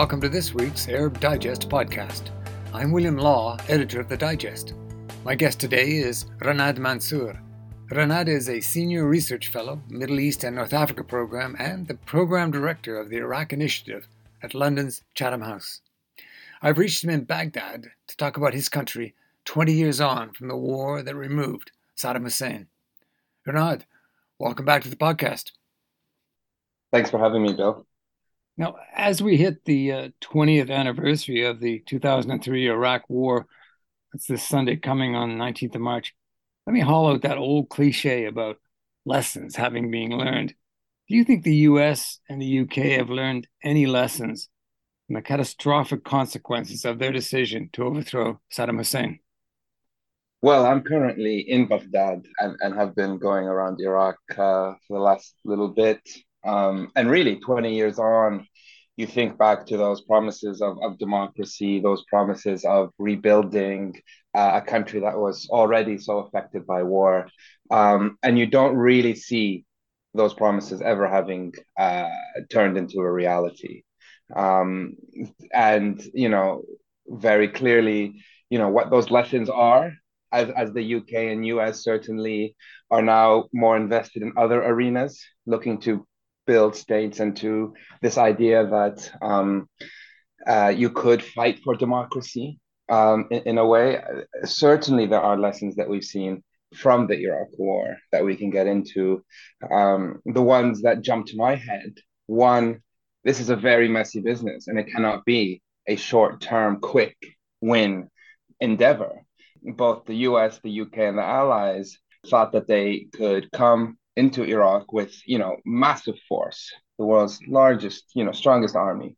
Welcome to this week's Arab Digest podcast. I'm William Law, editor of the Digest. My guest today is Renad Mansour. Renad is a senior research fellow, Middle East and North Africa program, and the program director of the Iraq Initiative at London's Chatham House. I've reached him in Baghdad to talk about his country 20 years on from the war that removed Saddam Hussein. Renad, welcome back to the podcast. Thanks for having me, Bill. Now, as we hit the uh, 20th anniversary of the 2003 Iraq War, it's this Sunday coming on 19th of March, let me haul out that old cliche about lessons having been learned. Do you think the US and the UK have learned any lessons from the catastrophic consequences of their decision to overthrow Saddam Hussein? Well, I'm currently in Baghdad and, and have been going around Iraq uh, for the last little bit. Um, and really, 20 years on, you think back to those promises of, of democracy, those promises of rebuilding uh, a country that was already so affected by war. Um, and you don't really see those promises ever having uh, turned into a reality. Um, and, you know, very clearly, you know, what those lessons are, as, as the UK and US certainly are now more invested in other arenas, looking to build states into this idea that um, uh, you could fight for democracy um, in, in, a way. Certainly, there are lessons that we've seen from the Iraq War that we can get into. Um, the ones that jump to my head one, this is a very messy business and it cannot be a short term, quick win endeavor. Both the US, the UK, and the Allies thought that they could come into Iraq with you know massive force, the world's largest, you know, strongest army,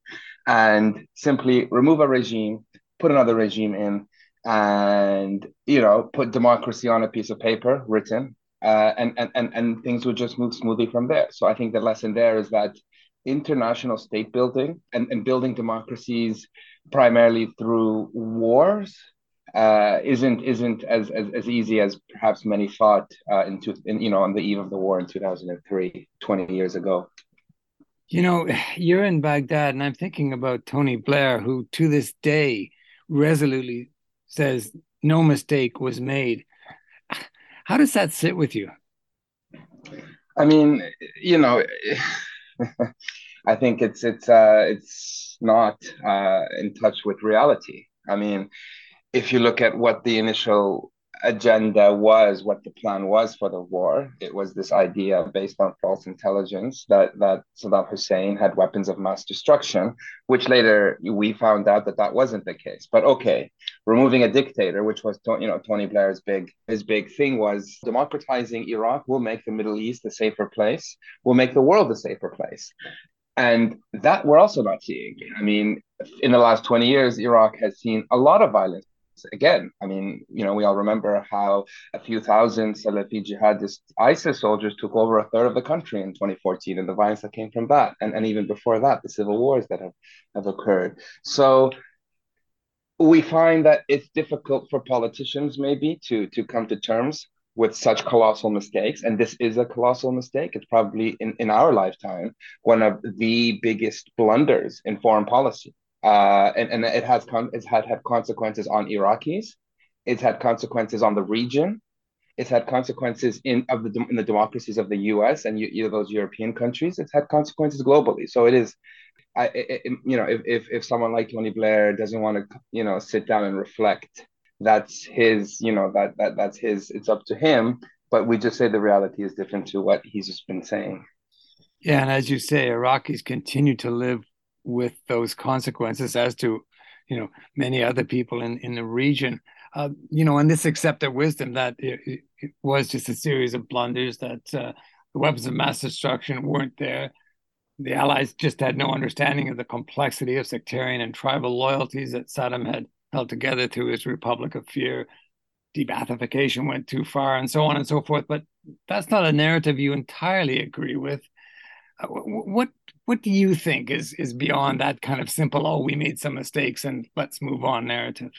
and simply remove a regime, put another regime in, and you know put democracy on a piece of paper written, uh, and, and and and things would just move smoothly from there. So I think the lesson there is that international state building and, and building democracies primarily through wars uh, isn't isn't as, as, as easy as perhaps many thought uh, in, two, in you know on the eve of the war in 2003 20 years ago. You know you're in baghdad and i'm thinking about tony blair who to this day resolutely says no mistake was made. How does that sit with you? I mean you know i think it's it's uh it's not uh in touch with reality. I mean if you look at what the initial agenda was, what the plan was for the war, it was this idea based on false intelligence that that Saddam Hussein had weapons of mass destruction, which later we found out that that wasn't the case. But okay, removing a dictator, which was you know Tony Blair's big his big thing was democratizing Iraq will make the Middle East a safer place, will make the world a safer place. And that we're also not seeing. I mean, in the last 20 years, Iraq has seen a lot of violence again. I mean, you know, we all remember how a few thousand Salafi jihadist ISIS soldiers took over a third of the country in 2014 and the violence that came from that. And, and even before that, the civil wars that have, have occurred. So we find that it's difficult for politicians maybe to, to come to terms with such colossal mistakes. And this is a colossal mistake. It's probably in, in our lifetime one of the biggest blunders in foreign policy uh, and, and it has con- it's had had consequences on Iraqis. It's had consequences on the region. It's had consequences in of the in the democracies of the U.S. and you, know, those European countries. It's had consequences globally. So it is, I it, you know, if, if if someone like Tony Blair doesn't want to you know sit down and reflect, that's his you know that that that's his. It's up to him. But we just say the reality is different to what he's just been saying. Yeah, and as you say, Iraqis continue to live with those consequences as to you know many other people in in the region. Uh, you know and this accepted wisdom that it, it, was just a series of blunders that uh, the weapons of mass destruction weren't there. The allies just had no understanding of the complexity of sectarian and tribal loyalties that saddam had held together through his republic of fear. de-Baathification went too far and so on and so forth. But that's not a narrative you entirely agree with. Uh, what what do you think is is beyond that kind of simple oh we made some mistakes and let's move on narrative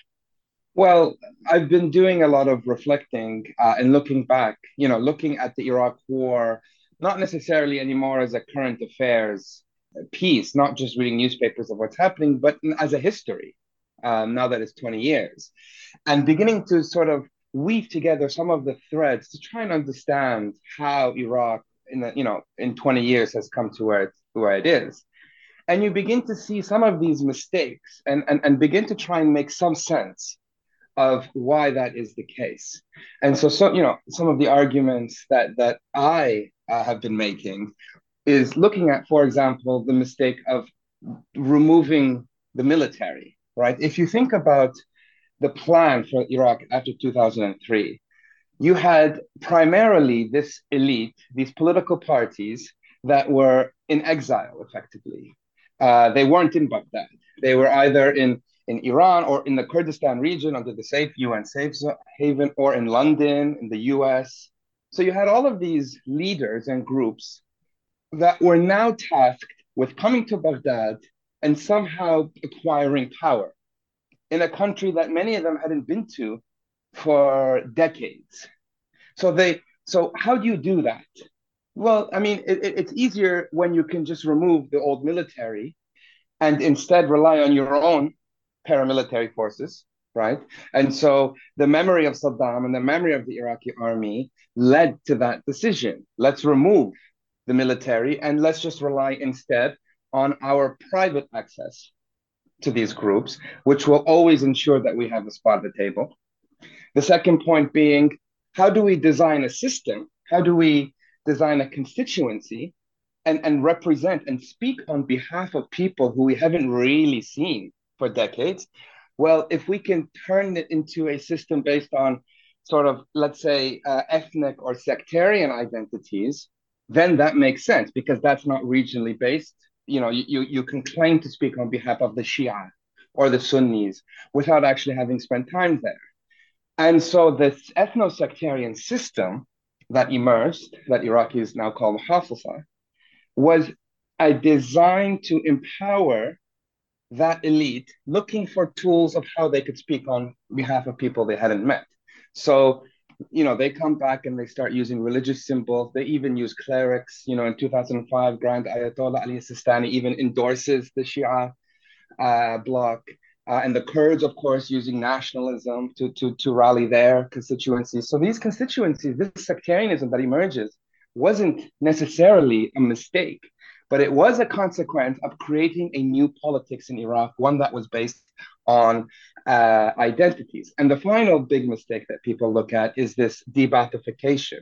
well i've been doing a lot of reflecting uh, and looking back you know looking at the iraq war not necessarily anymore as a current affairs piece not just reading newspapers of what's happening, but as a history. Um, now that it's 20 years, and beginning to sort of weave together some of the threads to try and understand how Iraq in the, you know in 20 years has come to where it, where it is and you begin to see some of these mistakes and, and, and begin to try and make some sense of why that is the case. And so, so you know, some of the arguments that that I uh, have been making is looking at, for example, the mistake of removing the military. Right? If you think about the plan for Iraq after 2003, you had primarily this elite, these political parties that were in exile, effectively. Uh, they weren't in Baghdad. They were either in, in Iran or in the Kurdistan region under the safe UN safe haven or in London, in the US. So you had all of these leaders and groups that were now tasked with coming to Baghdad and somehow acquiring power in a country that many of them hadn't been to for decades. So they so how do you do that? Well, I mean, it, it's easier when you can just remove the old military and instead rely on your own paramilitary forces, right? And so the memory of Saddam and the memory of the Iraqi army led to that decision. Let's remove the military and let's just rely instead on our private access to these groups, which will always ensure that we have a spot at the table. The second point being, how do we design a system? How do we design a constituency and, and represent and speak on behalf of people who we haven't really seen for decades. Well, if we can turn it into a system based on sort of, let's say, uh, ethnic or sectarian identities, then that makes sense because that's not regionally based. You know, you, you can claim to speak on behalf of the Shia or the Sunnis without actually having spent time there. And so this ethno-sectarian system that emerged, that Iraqis now call Muhassasa, was a design to empower that elite looking for tools of how they could speak on behalf of people they hadn't met. So, you know, they come back and they start using religious symbols. They even use clerics. You know, in 2005, Grand Ayatollah Ali Sistani even endorses the Shia uh, bloc. Uh, and the Kurds, of course, using nationalism to, to, to rally their constituencies. So these constituencies, this sectarianism that emerges, wasn't necessarily a mistake, but it was a consequence of creating a new politics in Iraq, one that was based on uh, identities. And the final big mistake that people look at is this de-Baathification.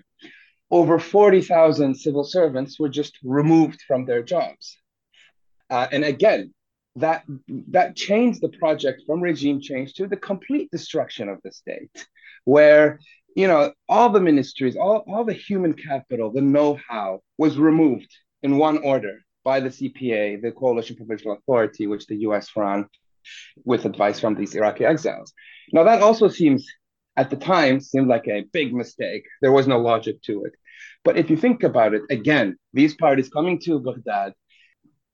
Over 40,000 civil servants were just removed from their jobs. Uh, and again, that that changed the project from regime change to the complete destruction of the state, where you know all the ministries, all, all the human capital, the know-how was removed in one order by the CPA, the Coalition Provisional Authority, which the U.S. ran with advice from these Iraqi exiles. Now that also seems, at the time, seemed like a big mistake. There was no logic to it. But if you think about it, again, these parties coming to Baghdad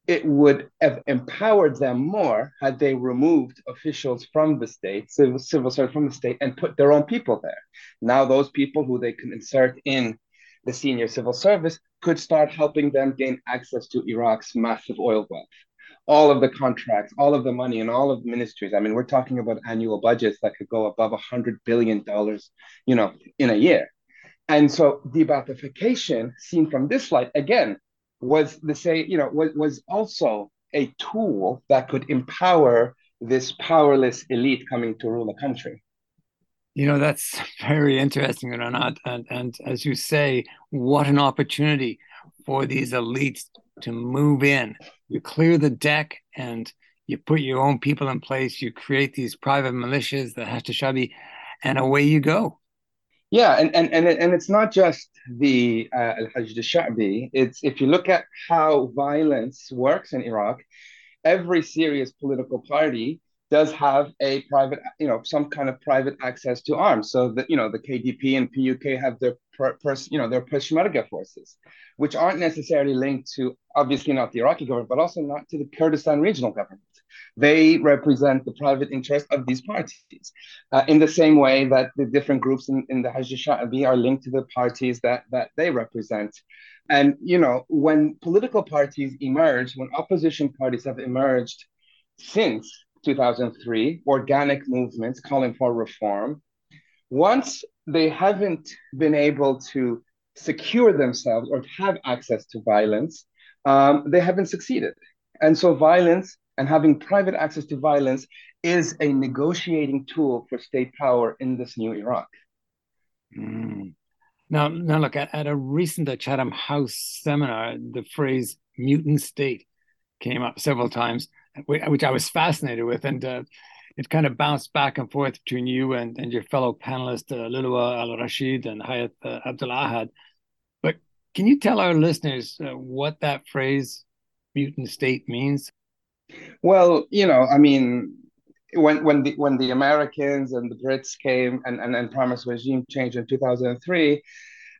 it would have empowered them more had they removed officials from the state, civil, civil service from the state, and put their own people there. Now, those people who they can insert in the senior civil service could start helping them gain access to Iraq's massive oil wealth. All of the contracts, all of the money, and all of the ministries. I mean, we're talking about annual budgets that could go above a hundred billion dollars, you know, in a year. And so, de-Baathification, seen from this light, again, was the say you know was, was also a tool that could empower this powerless elite coming to rule the country. You know that's very interesting Renad. and and as you say what an opportunity for these elites to move in. You clear the deck and you put your own people in place. You create these private militias the Hashd and away you go. Yeah, and and and, and it's not just the uh, Al Hashd al-Sha'bi. It's if you look at how violence works in Iraq, every serious political party does have a private, you know, some kind of private access to arms. So that you know, the KDP and PUK have their per, you know, their Peshmerga forces, which aren't necessarily linked to obviously not the Iraqi government, but also not to the Kurdistan regional government. They represent the private interest of these parties, uh, in the same way that the different groups in, in the Hashd Sha'bi are linked to the parties that that they represent. And you know, when political parties emerge, when opposition parties have emerged since 2003, organic movements calling for reform, once they haven't been able to secure themselves or have access to violence, um, they haven't succeeded. And so, violence and having private access to violence is a negotiating tool for state power in this new Iraq. Mm. Now, now look at, at a recent Chatham House seminar, the phrase "mutant state" came up several times, which I was fascinated with, and uh, it kind of bounced back and forth between you and, and your fellow panelist uh, Lulwa Al Rashid and Ghaith uh, Abdul Ahad. But can you tell our listeners uh, what that phrase "mutant state" means? Well, you know, I mean, when when the when the Americans and the Brits came and and, and promised regime change in 2003,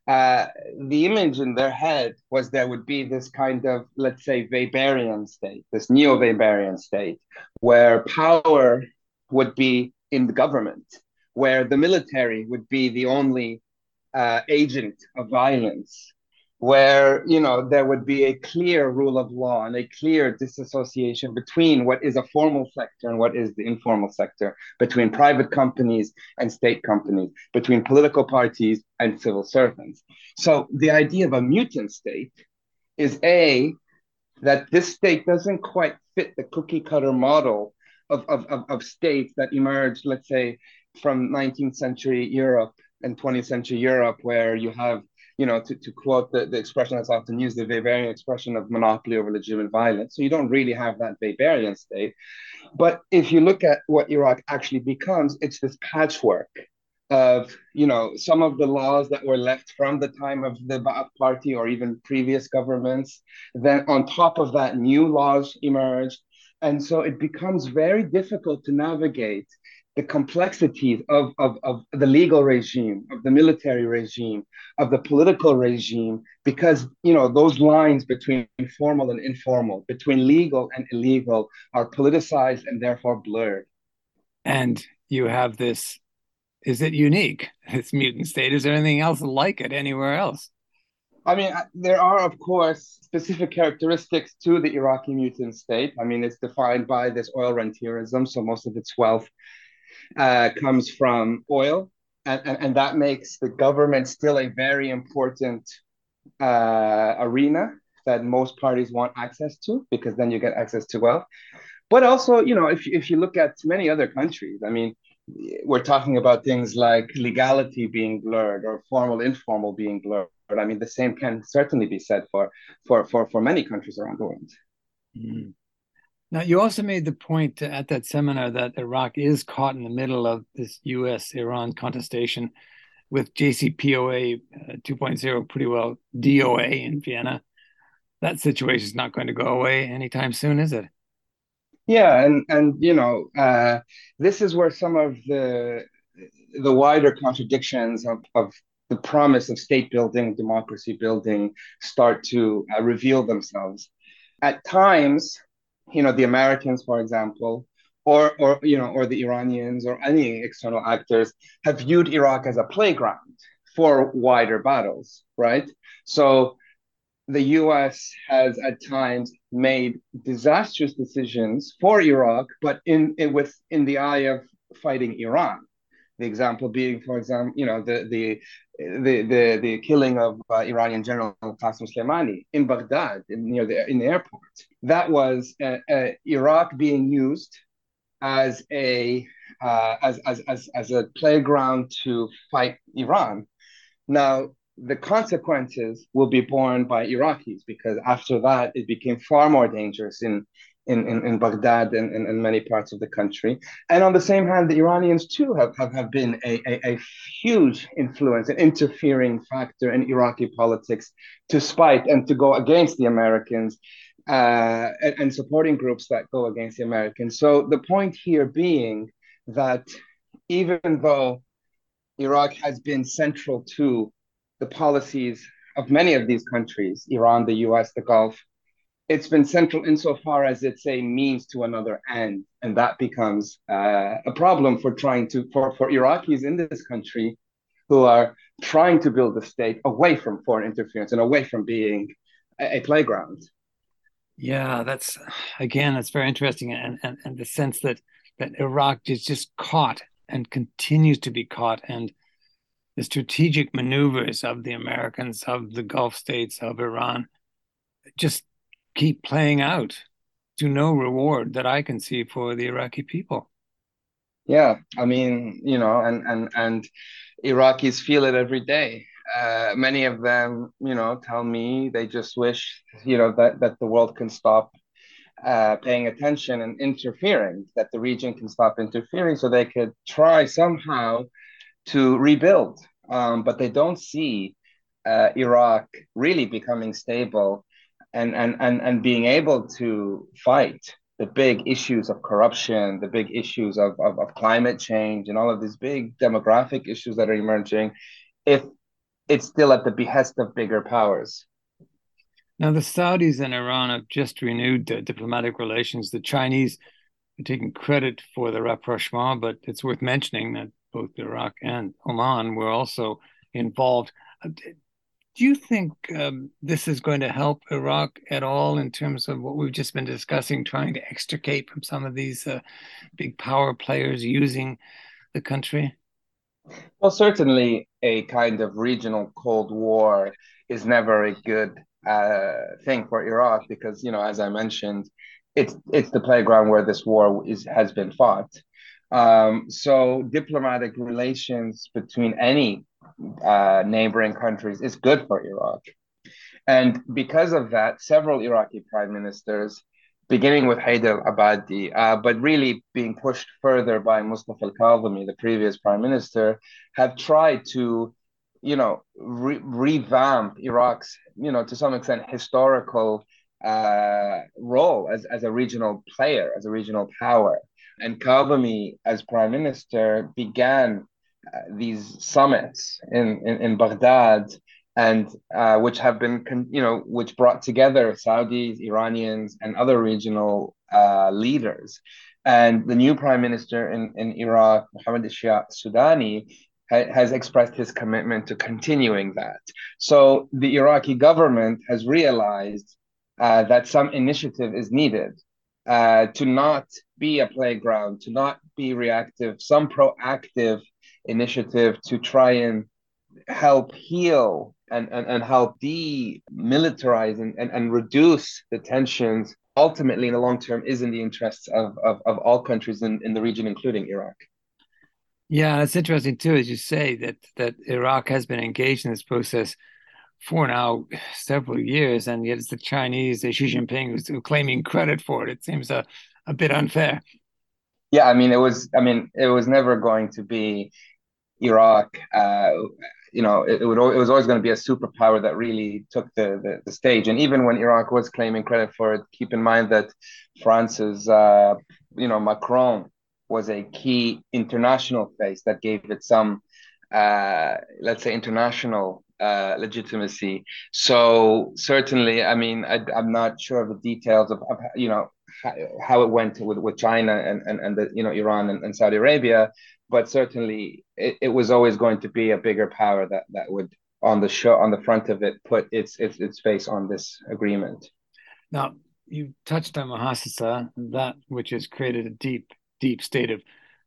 uh, the image in their head was there would be this kind of let's say Weberian state, this neo-Weberian state, where power would be in the government, where the military would be the only uh, agent of violence, where you know there would be a clear rule of law and a clear disassociation between what is a formal sector and what is the informal sector between private companies and state companies between political parties and civil servants. So the idea of a mutant state is a that this state doesn't quite fit the cookie cutter model of, of, of, of states that emerged let's say from 19th century europe and 20th century europe where you have you know, to, to quote the, the expression that's often used, the Weberian expression of monopoly over legitimate violence. So you don't really have that Weberian state. But if you look at what Iraq actually becomes, it's this patchwork of, you know, some of the laws that were left from the time of the Ba'ath Party or even previous governments. Then on top of that, new laws emerged. And so it becomes very difficult to navigate the complexities of, of, of the legal regime, of the military regime, of the political regime, because you know those lines between formal and informal, between legal and illegal, are politicized and therefore blurred. And you have this. Is it unique? This mutant state. Is there anything else like it anywhere else? I mean, there are, of course, specific characteristics to the Iraqi mutant state. I mean, it's defined by this oil rentierism, so most of its wealth uh, comes from oil, and, and, and, that makes the government still a very important uh, arena that most parties want access to because then you get access to wealth. But also, you know, if, if you look at many other countries, I mean, we're talking about things like legality being blurred or formal informal being blurred. I mean, the same can certainly be said for for for, for many countries around the world. Mm. Now, you also made the point at that seminar that Iraq is caught in the middle of this US Iran contestation with JCPOA uh, 2.0 pretty well DOA in Vienna. That situation is not going to go away anytime soon, is it? Yeah, and and you know, uh, this is where some of the the wider contradictions of, of the promise of state building, democracy building, start to uh, reveal themselves. At times, you know the Americans, for example, or or you know or the Iranians or any external actors have viewed Iraq as a playground for wider battles, right? So the U.S. has at times made disastrous decisions for Iraq, but in, in with in the eye of fighting Iran. The example being, for example, you know, the the the the, the killing of uh, Iranian General Qasem Soleimani in Baghdad, in, near the in the airport. That was uh, uh, Iraq being used as a uh, as, as as as a playground to fight Iran. Now the consequences will be borne by Iraqis because after that it became far more dangerous in in, in, in Baghdad and in, many parts of the country. And on the same hand, the Iranians too have, have, have been a, a, a huge influence, an interfering factor in Iraqi politics to spite and to go against the Americans uh, and, and supporting groups that go against the Americans. So the point here being that even though Iraq has been central to the policies of many of these countries, Iran, the US, the Gulf, it's been central insofar as it's a means to another end. And that becomes uh, a problem for trying to, for, for Iraqis in this country who are trying to build a state away from foreign interference and away from being a, a playground. Yeah, that's again, that's very interesting, and, and and the sense that that Iraq is just caught and continues to be caught, and the strategic maneuvers of the Americans, of the Gulf states, of Iran, just keep playing out to no reward that I can see for the Iraqi people. Yeah, I mean, you know, and and and Iraqis feel it every day uh, many of them, you know, tell me they just wish, you know, that that the world can stop uh, paying attention and interfering, that the region can stop interfering, so they could try somehow to rebuild. Um, but they don't see uh, Iraq really becoming stable and, and and and being able to fight the big issues of corruption, the big issues of, of, of climate change, and all of these big demographic issues that are emerging, if it's still at the behest of bigger powers. Now, the Saudis and Iran have just renewed diplomatic relations. The Chinese are taking credit for the rapprochement, but it's worth mentioning that both Iraq and Oman were also involved. Do you think um, this is going to help Iraq at all in terms of what we've just been discussing, trying to extricate from some of these uh, big power players using the country? Well, certainly a kind of regional Cold War is never a good uh, thing for Iraq because, you know, as I mentioned, it's it's the playground where this war is has been fought. Um, so diplomatic relations between any uh, neighboring countries is good for Iraq. And because of that, several Iraqi prime ministers beginning with Haider Abadi, uh, but really being pushed further by Mustafa al-Kadhimi, the previous prime minister, have tried to, you know, re- revamp Iraq's, you know, to some extent historical uh, role as, as a regional player, as a regional power. And Kadhimi, as prime minister, began these summits in, in, in Baghdad and uh, which have been, you know, which brought together Saudis, Iranians, and other regional uh, leaders. And the new prime minister in, in Iraq, Mohammed Shia Sudani, ha- has expressed his commitment to continuing that. So the Iraqi government has realized uh, that some initiative is needed uh, to not be a playground, to not be reactive, some proactive initiative to try and help heal and, and, and help demilitarize and, and, and reduce the tensions ultimately in the long term is in the interests of, of, of all countries in, in the region, including Iraq. Yeah, it's interesting too, as you say, that that Iraq has been engaged in this process for now several years, and yet it's the Chinese, the Xi Jinping, who's claiming credit for it. It seems a, a bit unfair. Yeah, I mean, it was. I mean, it was never going to be Iraq. Uh, you know, it, it, would it was always going to be a superpower that really took the, the, the stage. And even when Iraq was claiming credit for it, keep in mind that France's, uh, you know, Macron was a key international face that gave it some, uh, let's say, international uh, legitimacy. So certainly, I mean, I, am not sure of the details of, of you know how, how, it went with, with China and and, and the you know Iran and, and Saudi Arabia, but certainly it, it was always going to be a bigger power that that would on the show on the front of it put its its its face on this agreement. Now you touched on Muhassasa, that which has created a deep deep state of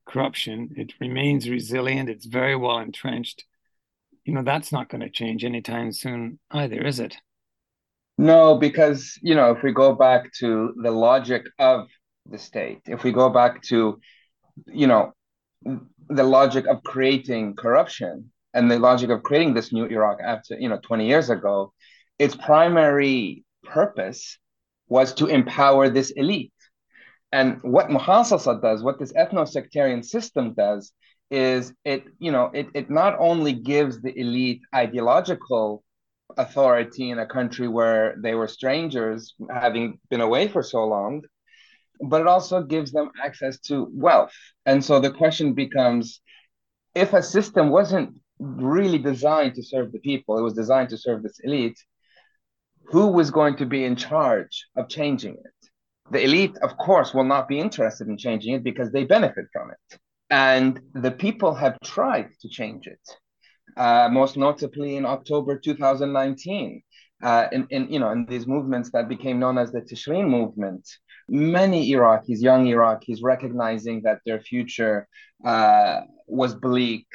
corruption. It remains resilient. It's very well entrenched. You know that's not going to change anytime soon either, is it? No, because you know if we go back to the logic of the state, if we go back to you know the logic of creating corruption and the logic of creating this new Iraq after you know 20 years ago, its primary purpose was to empower this elite. And what Muhassasa does, what this ethno-sectarian system does, is it you know it, it not only gives the elite ideological authority in a country where they were strangers, having been away for so long. But it also gives them access to wealth. And so the question becomes if a system wasn't really designed to serve the people, it was designed to serve this elite, who was going to be in charge of changing it? The elite, of course, will not be interested in changing it because they benefit from it. And the people have tried to change it, uh, most notably in October 2019. Uh, in, in, you know, in these movements that became known as the Tishreen movement, many Iraqis, young Iraqis, recognizing that their future uh, was bleak,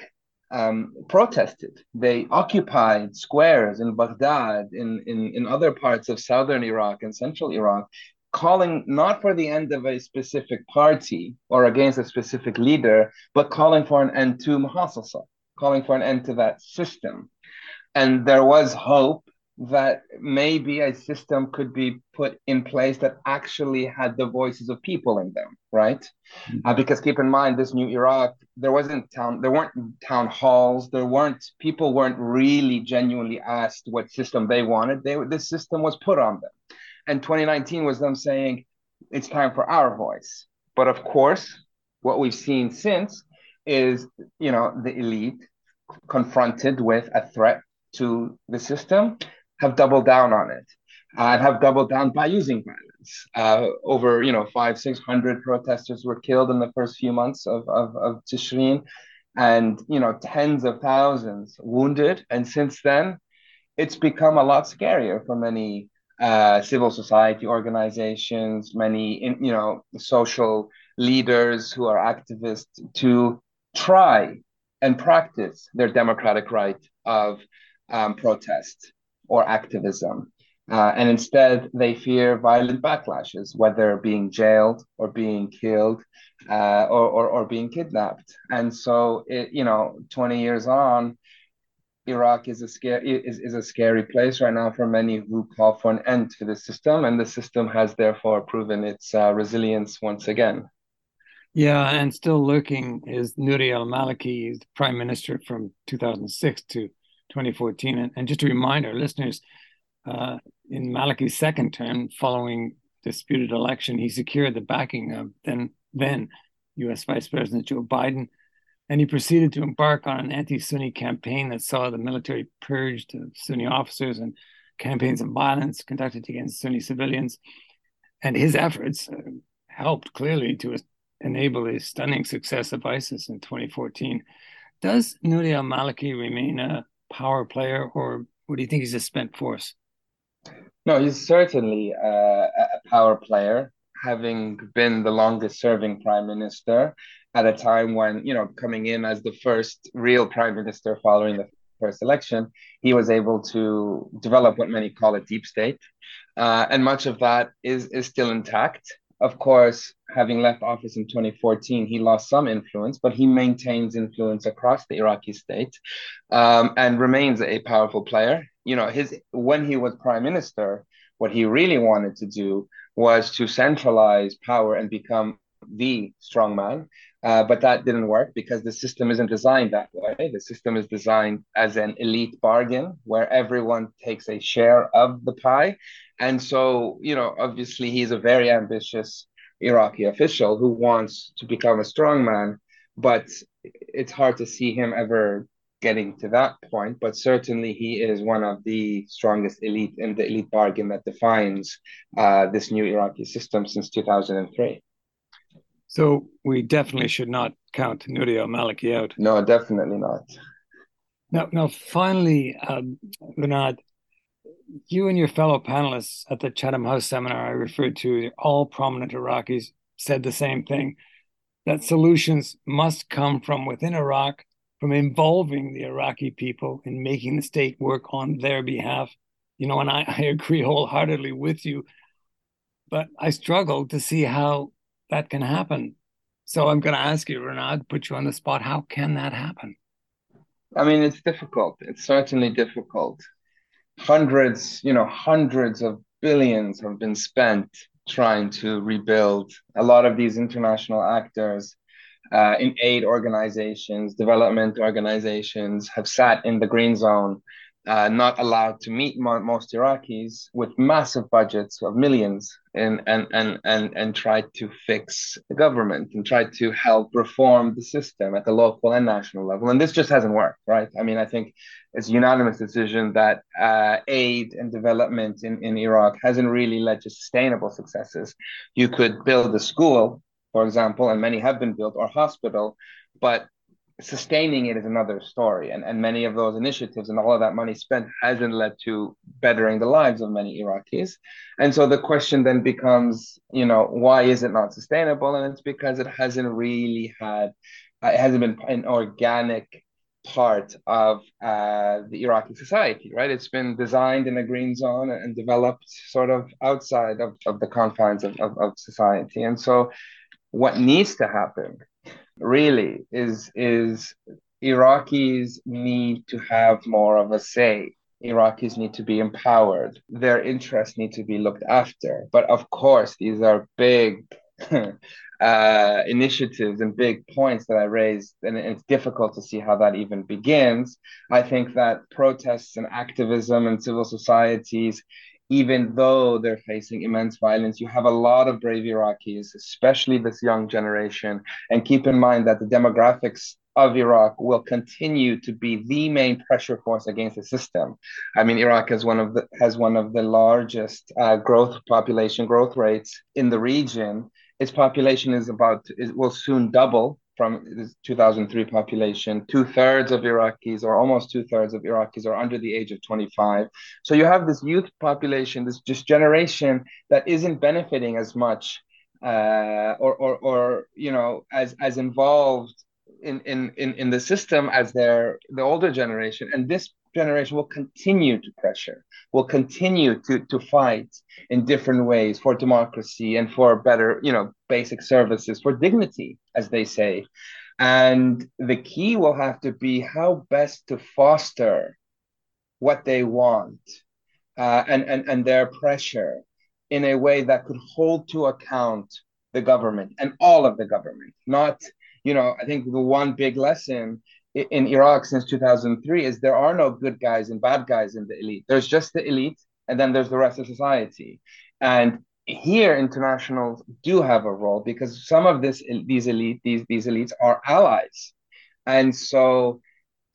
um, protested. They occupied squares in Baghdad, in, in, in other parts of southern Iraq and central Iraq, calling not for the end of a specific party or against a specific leader, but calling for an end to Muhassasa, calling for an end to that system. And there was hope that maybe a system could be put in place that actually had the voices of people in them, right? Mm-hmm. Uh, because keep in mind, this new Iraq, there wasn't town, there weren't town halls, there weren't people weren't really genuinely asked what system they wanted. They this system was put on them, and 2019 was them saying it's time for our voice. But of course, what we've seen since is you know the elite confronted with a threat to the system have doubled down on it and have doubled down by using violence. Uh, over, you know, five, 600 protesters were killed in the first few months of, of, of Tishreen and, you know, tens of thousands wounded. And since then, it's become a lot scarier for many uh, civil society organizations, many, in, you know, social leaders who are activists to try and practice their democratic right of um, protest or activism. Uh, and instead, they fear violent backlashes, whether being jailed or being killed uh, or, or, or, being kidnapped. And so, it, you know, 20 years on, Iraq is a scary is, is a scary place right now for many who call for an end to the system, and the system has therefore proven its uh, resilience once again. Yeah, and still lurking is Nouri al-Maliki, the prime minister from 2006 to 2014. And, and just to remind our listeners, uh, in Maliki's second term, following disputed election, he secured the backing of then then U.S. Vice President Joe Biden, and he proceeded to embark on an anti-Sunni campaign that saw the military purged of Sunni officers and campaigns of violence conducted against Sunni civilians. And his efforts uh, helped clearly to enable the stunning success of ISIS in 2014. Does Nouri al-Maliki remain a power player, or what do you think he's a spent force? No, he's certainly uh, a power player, having been the longest serving prime minister at a time when, you know, coming in as the first real prime minister following the first election, he was able to develop what many call a deep state. Uh, and much of that is, is still intact. Of course, having left office in 2014, he lost some influence, but he maintains influence across the Iraqi state um, and remains a powerful player. You know, his when he was prime minister, what he really wanted to do was to centralize power and become the strongman. Uh, but that didn't work because the system isn't designed that way. The system is designed as an elite bargain where everyone takes a share of the pie. And so, you know, obviously he's a very ambitious Iraqi official who wants to become a strongman, but it's hard to see him ever getting to that point. But certainly he is one of the strongest elite in the elite bargain that defines uh, this new Iraqi system since 2003. So we definitely should not count Nuri al-Maliki out. No, definitely not. Now, now, finally, um, Renad, you and your fellow panelists at the Chatham House seminar I referred to, all prominent Iraqis, said the same thing that solutions must come from within Iraq, from involving the Iraqi people in making the state work on their behalf. You know, and I, I agree wholeheartedly with you, but I struggle to see how that can happen. So I'm going to ask you, Renad, put you on the spot. How can that happen? I mean, it's difficult. It's certainly difficult. Hundreds, you know, hundreds of billions have been spent trying to rebuild. A lot of these international actors uh, in aid organizations, development organizations have sat in the green zone uh, not allowed to meet most Iraqis with massive budgets of millions and, and, and, and, and try to fix the government and try to help reform the system at the local and national level. And this just hasn't worked, right? I mean, I think it's a unanimous decision that uh, aid and development in, in Iraq hasn't really led to sustainable successes. You could build a school, for example, and many have been built, or hospital, but sustaining it is another story. And, and many of those initiatives and all of that money spent hasn't led to bettering the lives of many Iraqis. And so the question then becomes, you know, why is it not sustainable? And it's because it hasn't really had, uh, it hasn't been an organic part of uh, the Iraqi society, right? It's been designed in a green zone and developed sort of outside of, of the confines of, of, of society. And so what needs to happen really is is Iraqis need to have more of a say. Iraqis need to be empowered. Their interests need to be looked after. But of course, these are big uh, initiatives and big points that I raised, and it's difficult to see how that even begins. I think that protests and activism and civil societies even though they're facing immense violence, you have a lot of brave Iraqis, especially this young generation. And keep in mind that the demographics of Iraq will continue to be the main pressure force against the system. I mean, Iraq has one of the has one of the largest uh, growth population growth rates in the region. Its population is about it will soon double from the 2003 population, two thirds of Iraqis, or almost two thirds of Iraqis, are under the age of 25. So you have this youth population, this just generation that isn't benefiting as much, uh, or, or, or you know, as as involved in in in, in the system as their the older generation, and this generation will continue to pressure, will continue to, to fight in different ways for democracy and for better, you know, basic services, for dignity, as they say. And the key will have to be how best to foster what they want uh, and, and, and their pressure in a way that could hold to account the government and all of the government, not you know, I think the one big lesson in Iraq since 2003 is there are no good guys and bad guys in the elite. There's just the elite, and then there's the rest of society. And here, internationals do have a role because some of this these elite these these elites are allies, and so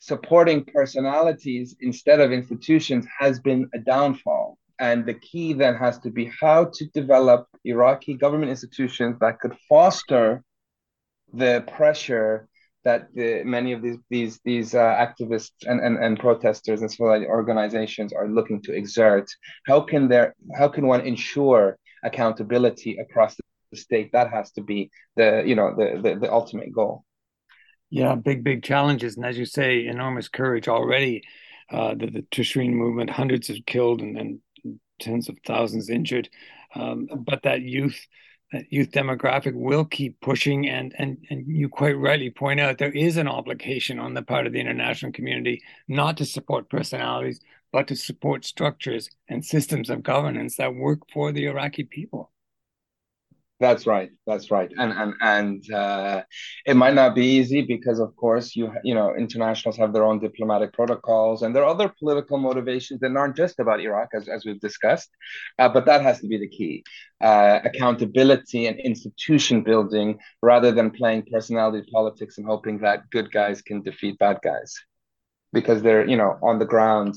supporting personalities instead of institutions has been a downfall. And the key then has to be how to develop Iraqi government institutions that could foster the pressure that the, many of these these these uh, activists and, and, and protesters and civil organizations are looking to exert. How can there how can one ensure accountability across the state? That has to be the you know the the, the ultimate goal. Yeah, big big challenges, and as you say, enormous courage already. Uh, the, the Tishreen movement, hundreds of killed and then tens of thousands injured. Um, but that youth that youth demographic will keep pushing and and and you quite rightly point out there is an obligation on the part of the international community not to support personalities but to support structures and systems of governance that work for the Iraqi people that's right. That's right. And and and uh, it might not be easy because, of course, you you know internationals have their own diplomatic protocols and there are other political motivations that aren't just about Iraq, as as we've discussed. Uh, but that has to be the key: uh, accountability and institution building, rather than playing personality politics and hoping that good guys can defeat bad guys, because they're you know on the ground.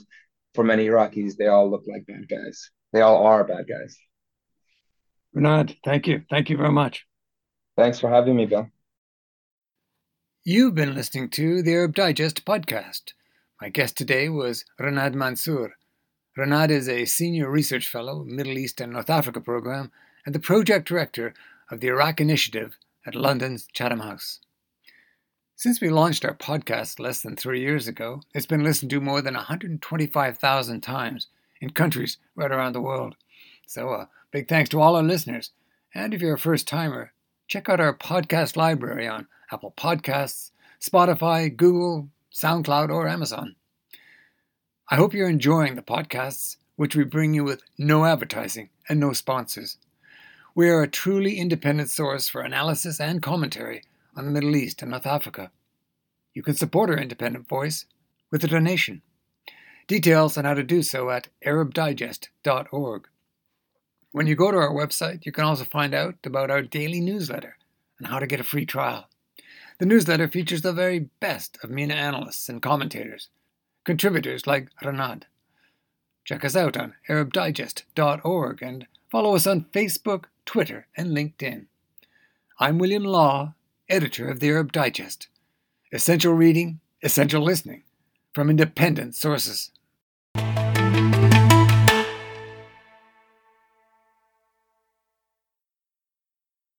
For many Iraqis, they all look like bad guys. They all are bad guys. Renad, thank you. Thank you very much. Thanks for having me, Bill. You've been listening to the Arab Digest podcast. My guest today was Renad Mansour. Renad is a senior research fellow, Middle East and North Africa program, and the project director of the Iraq Initiative at London's Chatham House. Since we launched our podcast less than three years ago, it's been listened to more than 125,000 times in countries right around the world. So, uh, Big thanks to all our listeners. And if you're a first timer, check out our podcast library on Apple Podcasts, Spotify, Google, SoundCloud, or Amazon. I hope you're enjoying the podcasts, which we bring you with no advertising and no sponsors. We are a truly independent source for analysis and commentary on the Middle East and North Africa. You can support our independent voice with a donation. Details on how to do so at ArabDigest.org. When you go to our website, you can also find out about our daily newsletter and how to get a free trial. The newsletter features the very best of MENA analysts and commentators, contributors like Renad. Check us out on ArabDigest.org and follow us on Facebook, Twitter, and LinkedIn. I'm William Law, editor of the Arab Digest. Essential reading, essential listening from independent sources.